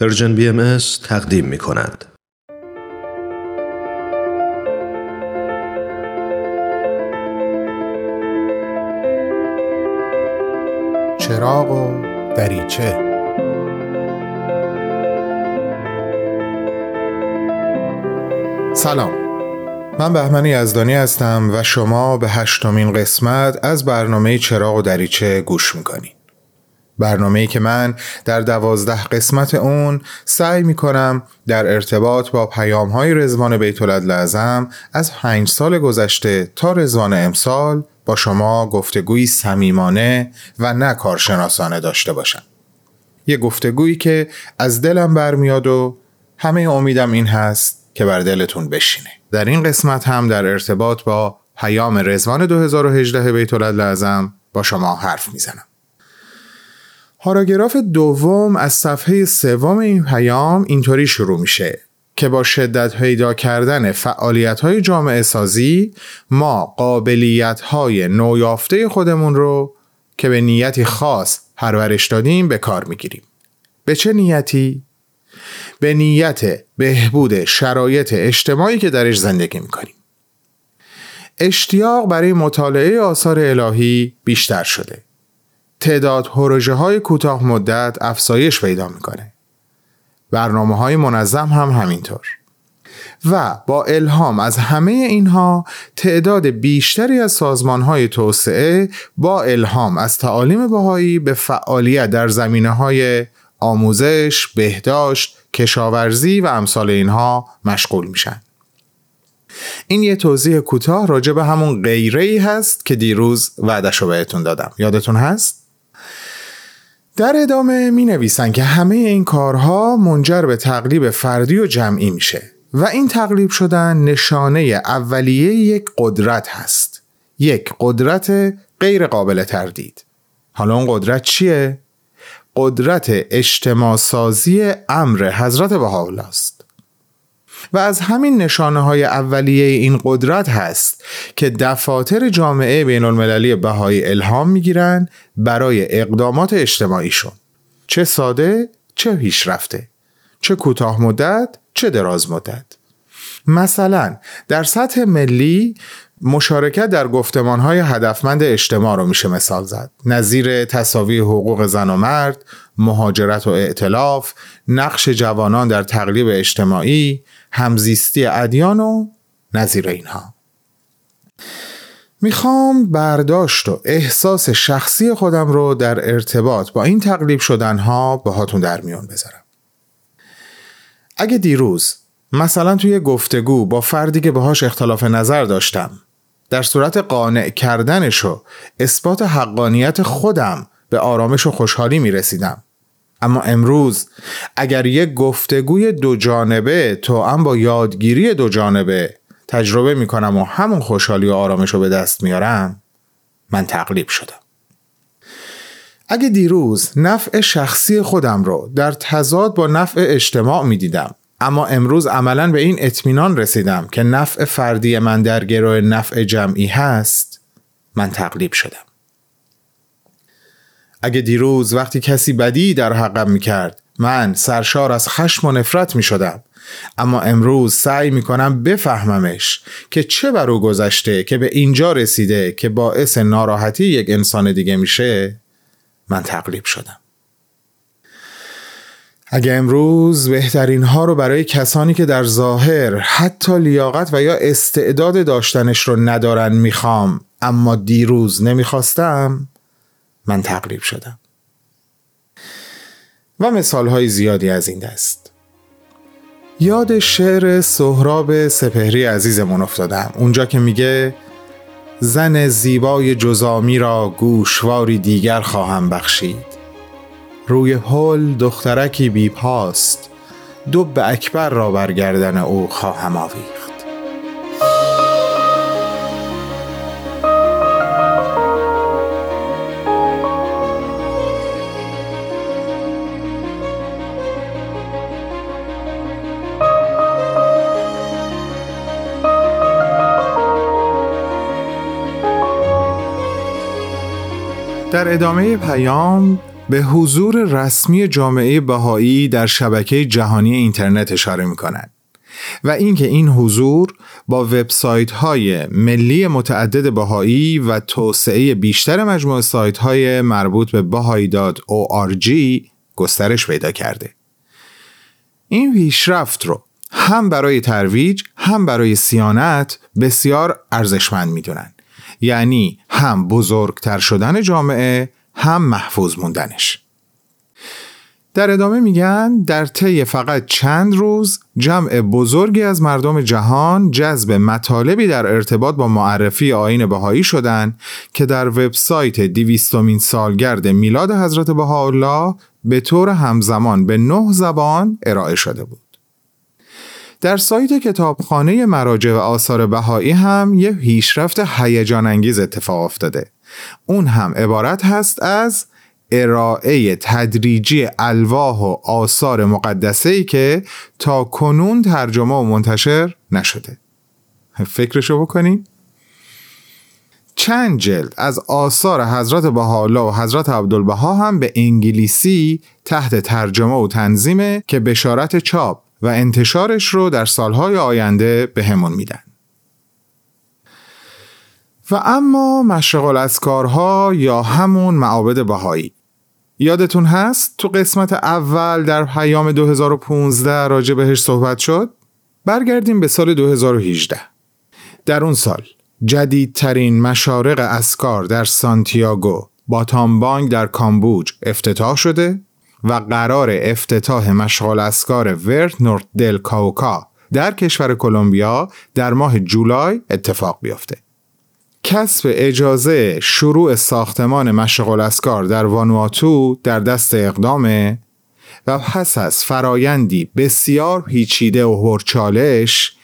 پرژن بی ام تقدیم می کند. چراغ و دریچه. سلام. من بهمنی یزدانی هستم و شما به هشتمین قسمت از برنامه چراغ و دریچه گوش می‌کنید. برنامه که من در دوازده قسمت اون سعی می کنم در ارتباط با پیام های رزوان بیت لازم از پنج سال گذشته تا رزوان امسال با شما گفتگویی صمیمانه و نه کارشناسانه داشته باشم. یه گفتگویی که از دلم برمیاد و همه امیدم این هست که بر دلتون بشینه. در این قسمت هم در ارتباط با پیام رزوان 2018 بیت لازم با شما حرف می‌زنم. پاراگراف دوم از صفحه سوم این پیام اینطوری شروع میشه که با شدت پیدا کردن فعالیت های جامعه سازی ما قابلیت های نویافته خودمون رو که به نیتی خاص پرورش دادیم به کار می‌گیریم. به چه نیتی؟ به نیت بهبود شرایط اجتماعی که درش زندگی می‌کنیم. اشتیاق برای مطالعه آثار الهی بیشتر شده. تعداد پروژه های کوتاه مدت افزایش پیدا می‌کنه. برنامه های منظم هم همینطور. و با الهام از همه اینها تعداد بیشتری از سازمان های توسعه با الهام از تعالیم بهایی به فعالیت در زمینه های آموزش، بهداشت، کشاورزی و امثال اینها مشغول میشن. این یه توضیح کوتاه راجع به همون غیره ای هست که دیروز وعدش رو بهتون دادم. یادتون هست؟ در ادامه می نویسن که همه این کارها منجر به تقلیب فردی و جمعی میشه و این تقلیب شدن نشانه اولیه یک قدرت هست. یک قدرت غیر قابل تردید. حالا اون قدرت چیه؟ قدرت اجتماع سازی امر حضرت بهاءالله است. و از همین نشانه های اولیه این قدرت هست که دفاتر جامعه بین المللی بهایی الهام می‌گیرند برای اقدامات اجتماعیشون. چه ساده چه پیشرفته. چه کوتاه مدت چه دراز مدت. مثلا در سطح ملی مشارکت در گفتمان های هدفمند اجتماع رو میشه مثال زد. نظیر تصاوی حقوق زن و مرد مهاجرت و ائتلاف نقش جوانان در تقلیب اجتماعی همزیستی ادیان و نظیر اینها. می‌خوام برداشت و احساس شخصی خودم رو در ارتباط با این تقلیب شدنها هاتون در میون بذارم. اگه دیروز مثلا توی گفتگو با فردی که باهاش اختلاف نظر داشتم در صورت قانع کردنش و اثبات حقانیت خودم به آرامش و خوشحالی می رسیدم اما امروز اگر یک گفتگوی دو جانبه تو هم با یادگیری دو جانبه تجربه می کنم و همون خوشحالی و آرامش رو به دست میارم من تقلیب شدم. اگه دیروز نفع شخصی خودم رو در تضاد با نفع اجتماع می دیدم اما امروز عملا به این اطمینان رسیدم که نفع فردی من در گروه نفع جمعی هست من تقلیب شدم. اگه دیروز وقتی کسی بدی در حقم می‌کرد من سرشار از خشم و نفرت می‌شدم. اما امروز سعی می‌کنم بفهممش که چه بر او گذشته که به اینجا رسیده که باعث ناراحتی یک انسان دیگه میشه من تقلیب شدم. اگه امروز بهترین ها رو برای کسانی که در ظاهر حتی لیاقت و یا استعداد داشتنش رو ندارن می‌خوام اما دیروز نمی‌خواستم من تقریب شدم. و مثال های زیادی از این دست. یاد شعر سهراب سپهری عزیزمون افتادم. اونجا که میگه زن زیبای جزامی را گوشواری دیگر خواهم بخشید. روی هل دخترکی بی پاست. دب اکبر را برگردن او خواهم آویخت. در ادامه پیام به حضور رسمی جامعه بهایی در شبکه جهانی اینترنت اشاره می کنند و اینکه این حضور با وبسایت های ملی متعدد بهایی و توسعه بیشتر مجموعه سایت های مربوط به بهایی.org گسترش پیدا کرده. این پیشرفت رو هم برای ترویج هم برای سیانت بسیار ارزشمند می‌دونن یعنی هم بزرگتر شدن جامعه هم محفوظ موندنش در ادامه میگن در طی فقط چند روز جمع بزرگی از مردم جهان جذب مطالبی در ارتباط با معرفی آین بهایی شدند که در وبسایت دیویستومین سالگرد میلاد حضرت بهاءالله به طور همزمان به نه زبان ارائه شده بود. در سایت کتابخانه مراجع و آثار بهایی هم یه پیشرفت هیجان انگیز اتفاق افتاده. اون هم عبارت هست از ارائه تدریجی الواح و آثار مقدسه ای که تا کنون ترجمه و منتشر نشده فکرشو بکنیم چند جلد از آثار حضرت بهاءالله و حضرت عبدالبها هم به انگلیسی تحت ترجمه و تنظیمه که بشارت چاپ و انتشارش رو در سالهای آینده به همون میدن. و اما مشرق الاسکارها یا همون معابد بهایی. یادتون هست تو قسمت اول در پیام 2015 راجع بهش صحبت شد؟ برگردیم به سال 2018 در اون سال جدیدترین مشارق اسکار در سانتیاگو با تامبانگ در کامبوج افتتاح شده و قرار افتتاح مشغال اسکار ورت نورت دل کاوکا در کشور کلمبیا در ماه جولای اتفاق بیفته. کسب اجازه شروع ساختمان مشغل اسکار در وانواتو در دست اقدامه و پس از فرایندی بسیار پیچیده و هرچالش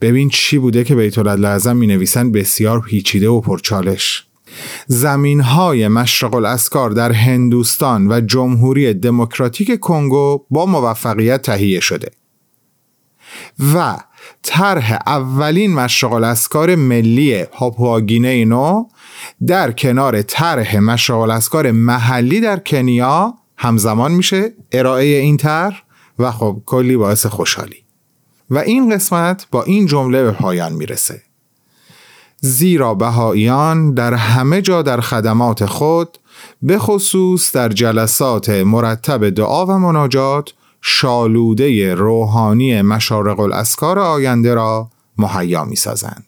ببین چی بوده که بیت لازم می نویسن بسیار پیچیده و پرچالش زمین های مشرق الاسکار در هندوستان و جمهوری دموکراتیک کنگو با موفقیت تهیه شده و طرح اولین مشرق الاسکار ملی پاپواگینه نو در کنار طرح مشرق الاسکار محلی در کنیا همزمان میشه ارائه این طرح و خب کلی باعث خوشحالی و این قسمت با این جمله به پایان می‌رسه. زیرا بهاییان در همه جا در خدمات خود به خصوص در جلسات مرتب دعا و مناجات شالوده روحانی مشارق الاسکار آینده را مهیا می سازند.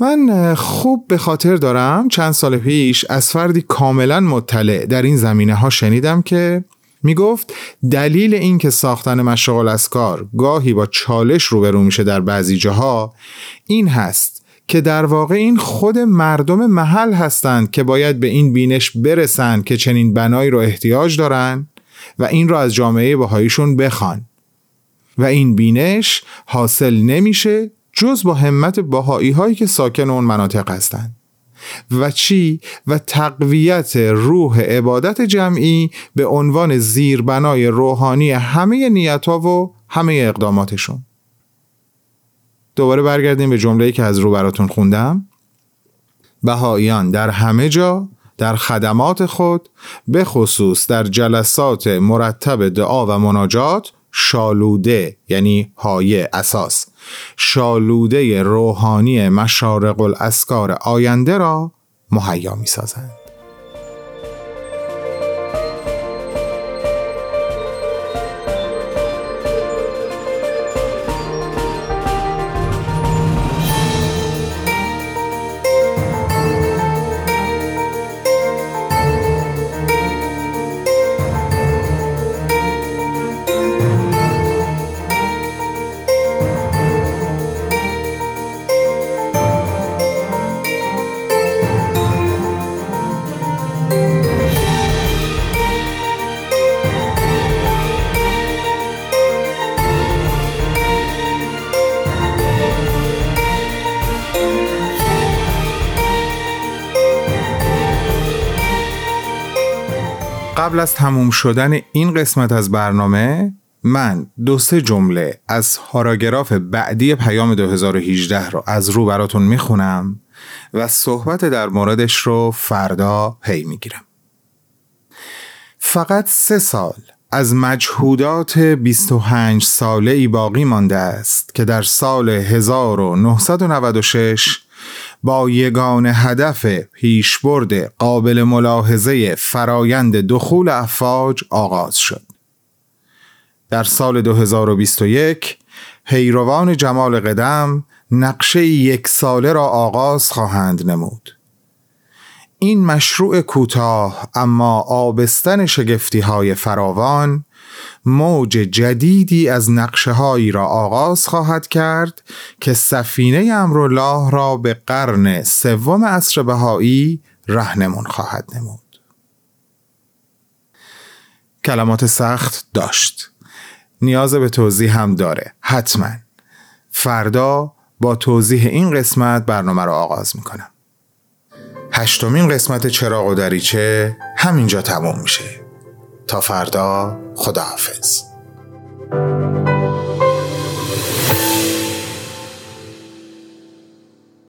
من خوب به خاطر دارم چند سال پیش از فردی کاملا مطلع در این زمینه ها شنیدم که می گفت دلیل این که ساختن مشغل اسکار گاهی با چالش روبرو میشه در بعضی جاها این هست که در واقع این خود مردم محل هستند که باید به این بینش برسند که چنین بنایی رو احتیاج دارن و این را از جامعه بهاییشون بخوان. و این بینش حاصل نمیشه جز با همت باهایی هایی که ساکن اون مناطق هستند. و چی؟ و تقویت روح عبادت جمعی به عنوان زیربنای روحانی همه نیت ها و همه اقداماتشون. دوباره برگردیم به جمله‌ای که از رو براتون خوندم بهاییان در همه جا در خدمات خود به خصوص در جلسات مرتب دعا و مناجات شالوده یعنی پایه اساس شالوده روحانی مشارق الاسکار آینده را مهیا می سازند. قبل از تموم شدن این قسمت از برنامه من دو سه جمله از هاراگراف بعدی پیام 2018 رو از رو براتون می‌خونم و صحبت در موردش رو فردا پی می‌گیرم. فقط سه سال از مجهودات 25 ساله ای باقی مانده است که در سال 1996 با یگان هدف پیشبرد قابل ملاحظه فرایند دخول افواج آغاز شد. در سال 2021 پیروان جمال قدم نقشه یک ساله را آغاز خواهند نمود. این مشروع کوتاه اما آبستن شگفتی های فراوان موج جدیدی از نقشه هایی را آغاز خواهد کرد که سفینه امرالله را به قرن سوم عصر بهایی رهنمون خواهد نمود. کلمات سخت داشت. نیاز به توضیح هم داره. حتما. فردا با توضیح این قسمت برنامه را آغاز می‌کنم. هشتمین قسمت چراغ و دریچه همینجا تموم میشه. تا فردا خداحافظ.